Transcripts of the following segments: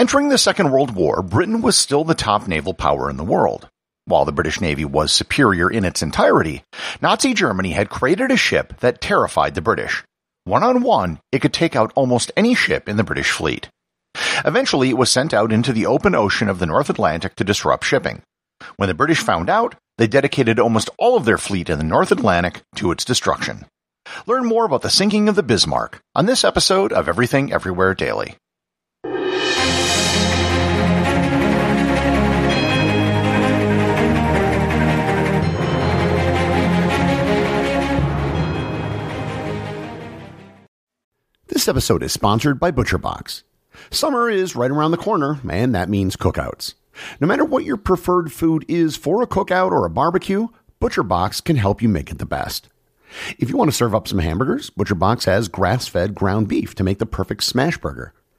Entering the Second World War, Britain was still the top naval power in the world. While the British Navy was superior in its entirety, Nazi Germany had created a ship that terrified the British. One on one, it could take out almost any ship in the British fleet. Eventually, it was sent out into the open ocean of the North Atlantic to disrupt shipping. When the British found out, they dedicated almost all of their fleet in the North Atlantic to its destruction. Learn more about the sinking of the Bismarck on this episode of Everything Everywhere Daily. This episode is sponsored by ButcherBox. Summer is right around the corner, and that means cookouts. No matter what your preferred food is for a cookout or a barbecue, ButcherBox can help you make it the best. If you want to serve up some hamburgers, ButcherBox has grass-fed ground beef to make the perfect smash burger.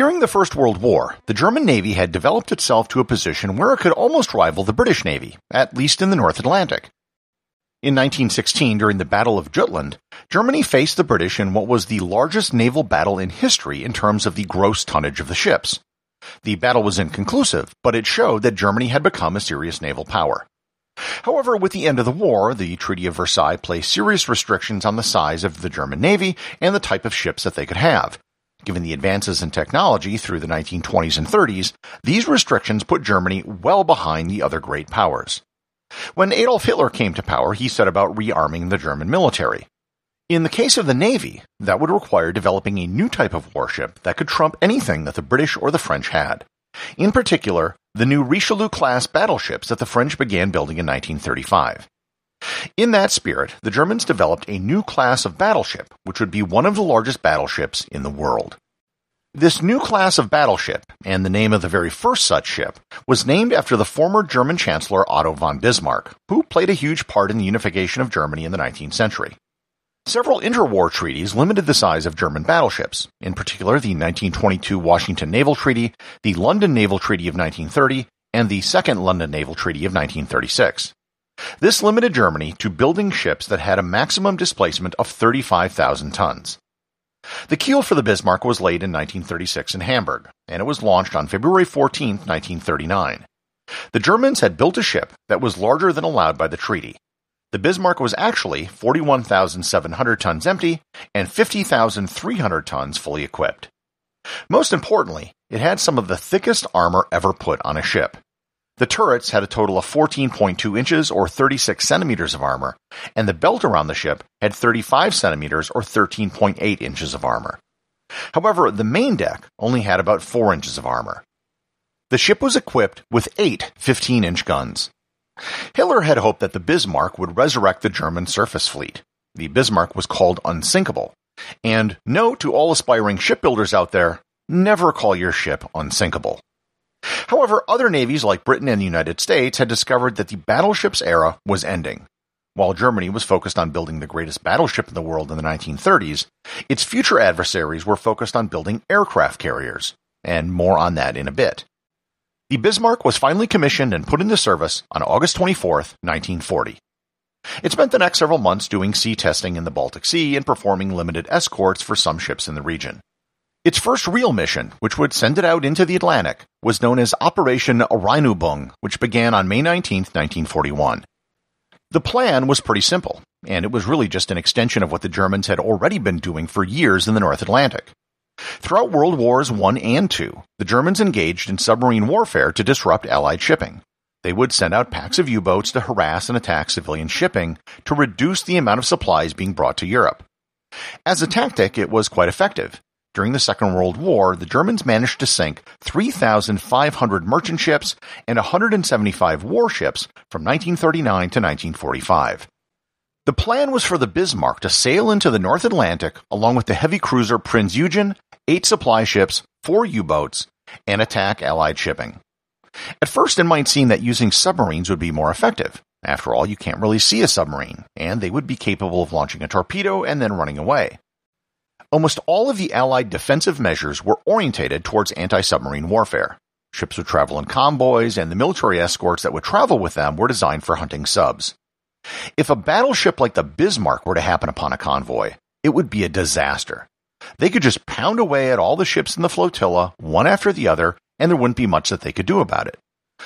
During the First World War, the German Navy had developed itself to a position where it could almost rival the British Navy, at least in the North Atlantic. In 1916, during the Battle of Jutland, Germany faced the British in what was the largest naval battle in history in terms of the gross tonnage of the ships. The battle was inconclusive, but it showed that Germany had become a serious naval power. However, with the end of the war, the Treaty of Versailles placed serious restrictions on the size of the German Navy and the type of ships that they could have. Given the advances in technology through the 1920s and 30s, these restrictions put Germany well behind the other great powers. When Adolf Hitler came to power, he set about rearming the German military. In the case of the Navy, that would require developing a new type of warship that could trump anything that the British or the French had. In particular, the new Richelieu class battleships that the French began building in 1935. In that spirit, the Germans developed a new class of battleship, which would be one of the largest battleships in the world. This new class of battleship, and the name of the very first such ship, was named after the former German Chancellor Otto von Bismarck, who played a huge part in the unification of Germany in the 19th century. Several interwar treaties limited the size of German battleships, in particular the 1922 Washington Naval Treaty, the London Naval Treaty of 1930, and the Second London Naval Treaty of 1936. This limited Germany to building ships that had a maximum displacement of 35,000 tons. The keel for the Bismarck was laid in 1936 in Hamburg, and it was launched on February 14, 1939. The Germans had built a ship that was larger than allowed by the treaty. The Bismarck was actually 41,700 tons empty and 50,300 tons fully equipped. Most importantly, it had some of the thickest armor ever put on a ship. The turrets had a total of 14.2 inches or 36 centimeters of armor, and the belt around the ship had 35 centimeters or 13.8 inches of armor. However, the main deck only had about 4 inches of armor. The ship was equipped with eight 15 inch guns. Hitler had hoped that the Bismarck would resurrect the German surface fleet. The Bismarck was called unsinkable. And note to all aspiring shipbuilders out there, never call your ship unsinkable. However, other navies like Britain and the United States had discovered that the battleships era was ending. While Germany was focused on building the greatest battleship in the world in the 1930s, its future adversaries were focused on building aircraft carriers, and more on that in a bit. The Bismarck was finally commissioned and put into service on August 24, 1940. It spent the next several months doing sea testing in the Baltic Sea and performing limited escorts for some ships in the region. Its first real mission, which would send it out into the Atlantic, was known as Operation Rheinübung, which began on May 19, 1941. The plan was pretty simple, and it was really just an extension of what the Germans had already been doing for years in the North Atlantic. Throughout World Wars I and II, the Germans engaged in submarine warfare to disrupt Allied shipping. They would send out packs of U-boats to harass and attack civilian shipping to reduce the amount of supplies being brought to Europe. As a tactic, it was quite effective. During the Second World War, the Germans managed to sink 3,500 merchant ships and 175 warships from 1939 to 1945. The plan was for the Bismarck to sail into the North Atlantic along with the heavy cruiser Prinz Eugen, eight supply ships, four U-boats, and attack Allied shipping. At first, it might seem that using submarines would be more effective. After all, you can't really see a submarine, and they would be capable of launching a torpedo and then running away. Almost all of the Allied defensive measures were orientated towards anti-submarine warfare. Ships would travel in convoys, and the military escorts that would travel with them were designed for hunting subs. If a battleship like the Bismarck were to happen upon a convoy, it would be a disaster. They could just pound away at all the ships in the flotilla, one after the other, and there wouldn't be much that they could do about it.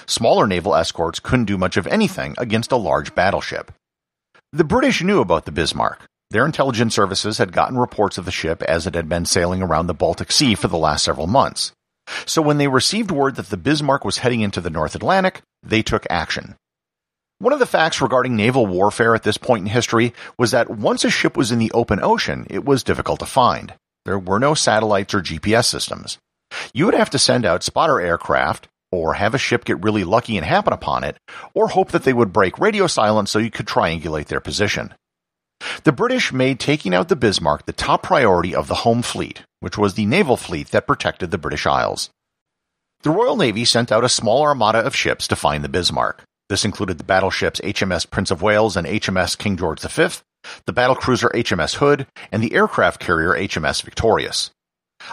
Smaller naval escorts couldn't do much of anything against a large battleship. The British knew about the Bismarck. Their intelligence services had gotten reports of the ship as it had been sailing around the Baltic Sea for the last several months. So when they received word that the Bismarck was heading into the North Atlantic, they took action. One of the facts regarding naval warfare at this point in history was that once a ship was in the open ocean, it was difficult to find. There were no satellites or GPS systems. You would have to send out spotter aircraft, or have a ship get really lucky and happen upon it, or hope that they would break radio silence so you could triangulate their position. The British made taking out the Bismarck the top priority of the home fleet, which was the naval fleet that protected the British Isles. The Royal Navy sent out a small armada of ships to find the Bismarck. This included the battleships HMS Prince of Wales and HMS King George V, the battlecruiser HMS Hood, and the aircraft carrier HMS Victorious.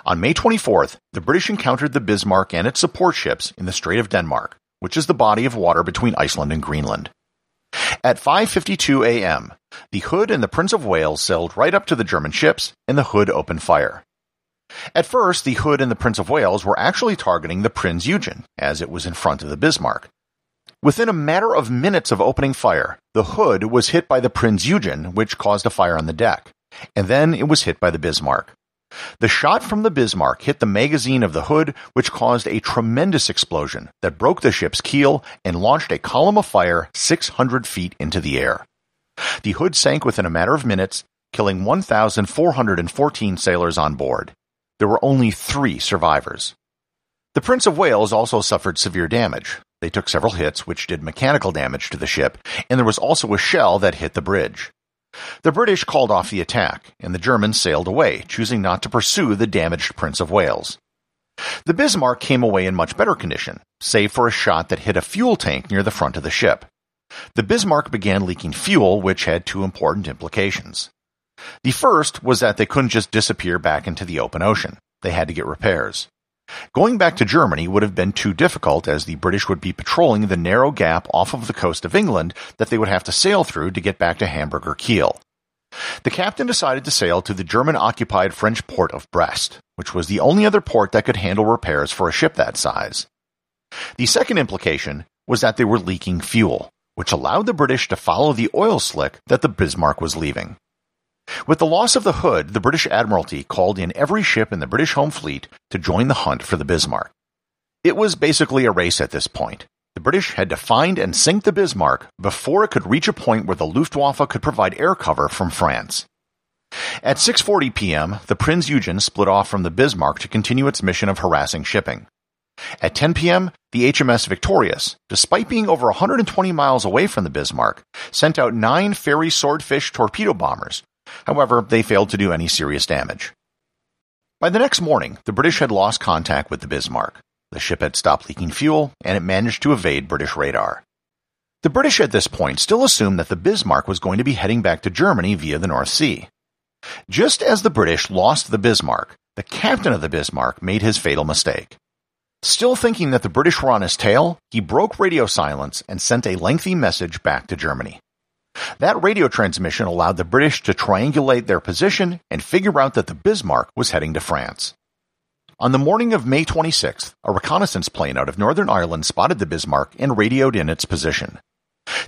On May 24th, the British encountered the Bismarck and its support ships in the Strait of Denmark, which is the body of water between Iceland and Greenland. At 5:52 a.m., the Hood and the Prince of Wales sailed right up to the German ships, and the Hood opened fire. At first, the Hood and the Prince of Wales were actually targeting the Prinz Eugen, as it was in front of the Bismarck. Within a matter of minutes of opening fire, the Hood was hit by the Prinz Eugen, which caused a fire on the deck, and then it was hit by the Bismarck. The shot from the Bismarck hit the magazine of the Hood, which caused a tremendous explosion that broke the ship's keel and launched a column of fire 600 feet into the air. The Hood sank within a matter of minutes, killing 1,414 sailors on board. There were only three survivors. The Prince of Wales also suffered severe damage. They took several hits, which did mechanical damage to the ship, and there was also a shell that hit the bridge. The British called off the attack, and the Germans sailed away, choosing not to pursue the damaged Prince of Wales. The Bismarck came away in much better condition, save for a shot that hit a fuel tank near the front of the ship. The Bismarck began leaking fuel, which had two important implications. The first was that they couldn't just disappear back into the open ocean. They had to get repairs. Going back to Germany would have been too difficult as the British would be patrolling the narrow gap off of the coast of England that they would have to sail through to get back to Hamburg or Kiel. The captain decided to sail to the German occupied French port of Brest, which was the only other port that could handle repairs for a ship that size. The second implication was that they were leaking fuel, which allowed the British to follow the oil slick that the Bismarck was leaving. With the loss of the Hood, the British Admiralty called in every ship in the British home fleet to join the hunt for the Bismarck. It was basically a race at this point. The British had to find and sink the Bismarck before it could reach a point where the Luftwaffe could provide air cover from France. At 6:40 p.m., the Prinz Eugen split off from the Bismarck to continue its mission of harassing shipping. At 10 p.m., the HMS Victorious, despite being over 120 miles away from the Bismarck, sent out nine Fairey Swordfish torpedo bombers. However, they failed to do any serious damage. By the next morning, the British had lost contact with the Bismarck. The ship had stopped leaking fuel, and it managed to evade British radar. The British at this point still assumed that the Bismarck was going to be heading back to Germany via the North Sea. Just as the British lost the Bismarck, the captain of the Bismarck made his fatal mistake. Still thinking that the British were on his tail, he broke radio silence and sent a lengthy message back to Germany. That radio transmission allowed the British to triangulate their position and figure out that the Bismarck was heading to France. On the morning of May 26th, a reconnaissance plane out of Northern Ireland spotted the Bismarck and radioed in its position.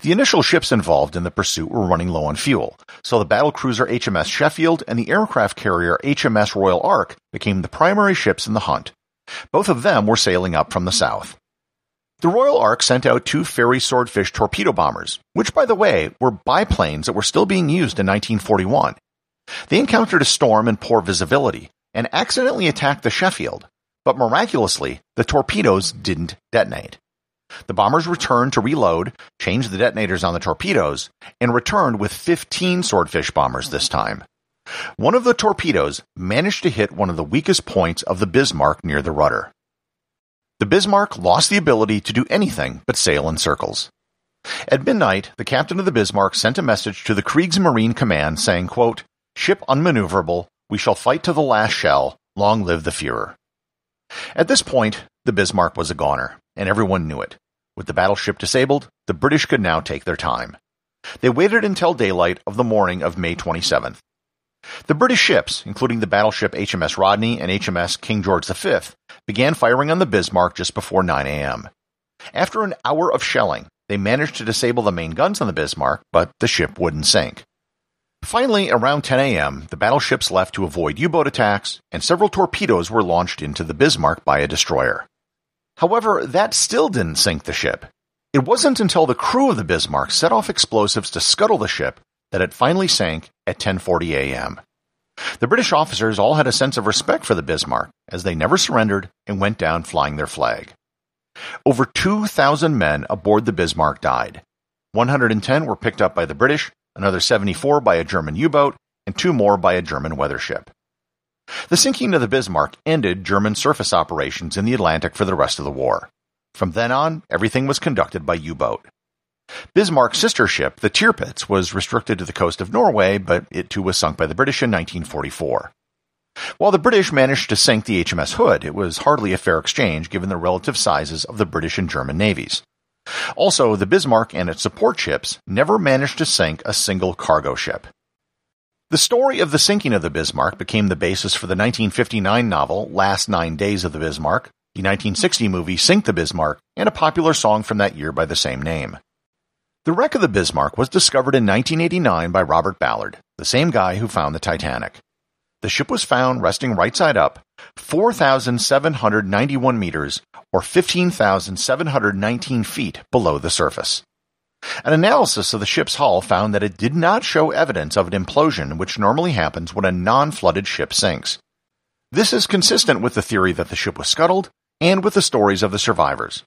The initial ships involved in the pursuit were running low on fuel, so the battlecruiser HMS Sheffield and the aircraft carrier HMS Royal Ark became the primary ships in the hunt. Both of them were sailing up from the south. The Royal Ark sent out two Fairey Swordfish torpedo bombers, which, by the way, were biplanes that were still being used in 1941. They encountered a storm and poor visibility and accidentally attacked the Sheffield, but miraculously, the torpedoes didn't detonate. The bombers returned to reload, changed the detonators on the torpedoes, and returned with 15 Swordfish bombers this time. One of the torpedoes managed to hit one of the weakest points of the Bismarck near the rudder. The Bismarck lost the ability to do anything but sail in circles. At midnight, the captain of the Bismarck sent a message to the Kriegsmarine Command saying, quote, Ship unmaneuverable, we shall fight to the last shell, long live the Fuhrer. At this point, the Bismarck was a goner, and everyone knew it. With the battleship disabled, the British could now take their time. They waited until daylight of the morning of May 27th. The British ships, including the battleship HMS Rodney and HMS King George V, began firing on the Bismarck just before 9 a.m. After an hour of shelling, they managed to disable the main guns on the Bismarck, but the ship wouldn't sink. Finally, around 10 a.m., the battleships left to avoid U-boat attacks, and several torpedoes were launched into the Bismarck by a destroyer. However, that still didn't sink the ship. It wasn't until the crew of the Bismarck set off explosives to scuttle the ship that it finally sank at 10:40 a.m. The British officers all had a sense of respect for the Bismarck as they never surrendered and went down flying their flag. Over 2,000 men aboard the Bismarck died. 110 were picked up by the British, another 74 by a German U-boat, and two more by a German weather ship. The sinking of the Bismarck ended German surface operations in the Atlantic for the rest of the war. From then on, everything was conducted by U-boat. Bismarck's sister ship, the Tirpitz, was restricted to the coast of Norway, but it too was sunk by the British in 1944. While the British managed to sink the HMS Hood, it was hardly a fair exchange given the relative sizes of the British and German navies. Also, the Bismarck and its support ships never managed to sink a single cargo ship. The story of the sinking of the Bismarck became the basis for the 1959 novel Last Nine Days of the Bismarck, the 1960 movie Sink the Bismarck, and a popular song from that year by the same name. The wreck of the Bismarck was discovered in 1989 by Robert Ballard, the same guy who found the Titanic. The ship was found resting right side up, 4,791 meters or 15,719 feet below the surface. An analysis of the ship's hull found that it did not show evidence of an implosion which normally happens when a non-flooded ship sinks. This is consistent with the theory that the ship was scuttled and with the stories of the survivors.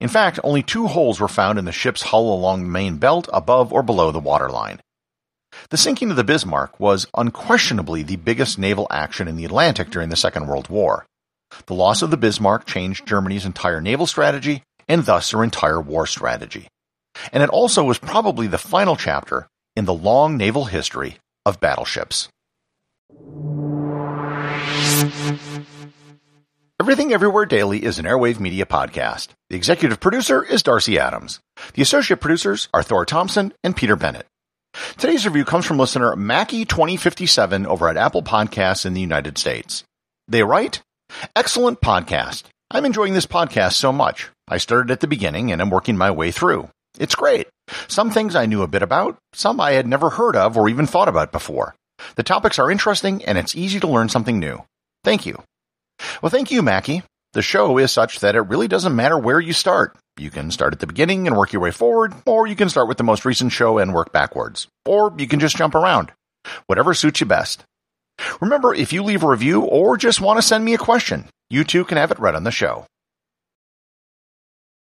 In fact, only two holes were found in the ship's hull along the main belt above or below the waterline. The sinking of the Bismarck was unquestionably the biggest naval action in the Atlantic during the Second World War. The loss of the Bismarck changed Germany's entire naval strategy and thus her entire war strategy. And it also was probably the final chapter in the long naval history of battleships. Everything Everywhere Daily is an Airwave Media podcast. The executive producer is Darcy Adams. The associate producers are Thor Thompson and Peter Bennett. Today's review comes from listener Mackie2057 over at Apple Podcasts in the United States. They write, Excellent podcast. I'm enjoying this podcast so much. I started at the beginning and I'm working my way through. It's great. Some things I knew a bit about, some I had never heard of or even thought about before. The topics are interesting and it's easy to learn something new. Thank you. Well, thank you, Mackie. The show is such that it really doesn't matter where you start. You can start at the beginning and work your way forward, or you can start with the most recent show and work backwards. Or you can just jump around. Whatever suits you best. Remember, if you leave a review or just want to send me a question, you too can have it read on the show.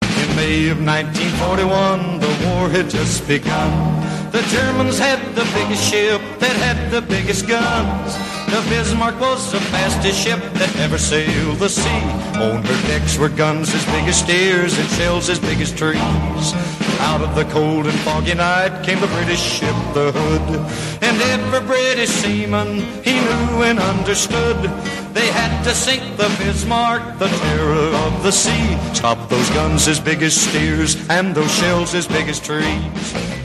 In May of 1941, the war had just begun. The Germans had the biggest ship that had the biggest guns. The Bismarck was the fastest ship that ever sailed the sea. On her decks were guns as big as steers and shells as big as trees. Out of the cold and foggy night came the British ship, the Hood. And every British seaman he knew and understood. They had to sink the Bismarck, the terror of the sea. Stop those guns as big as steers and those shells as big as trees.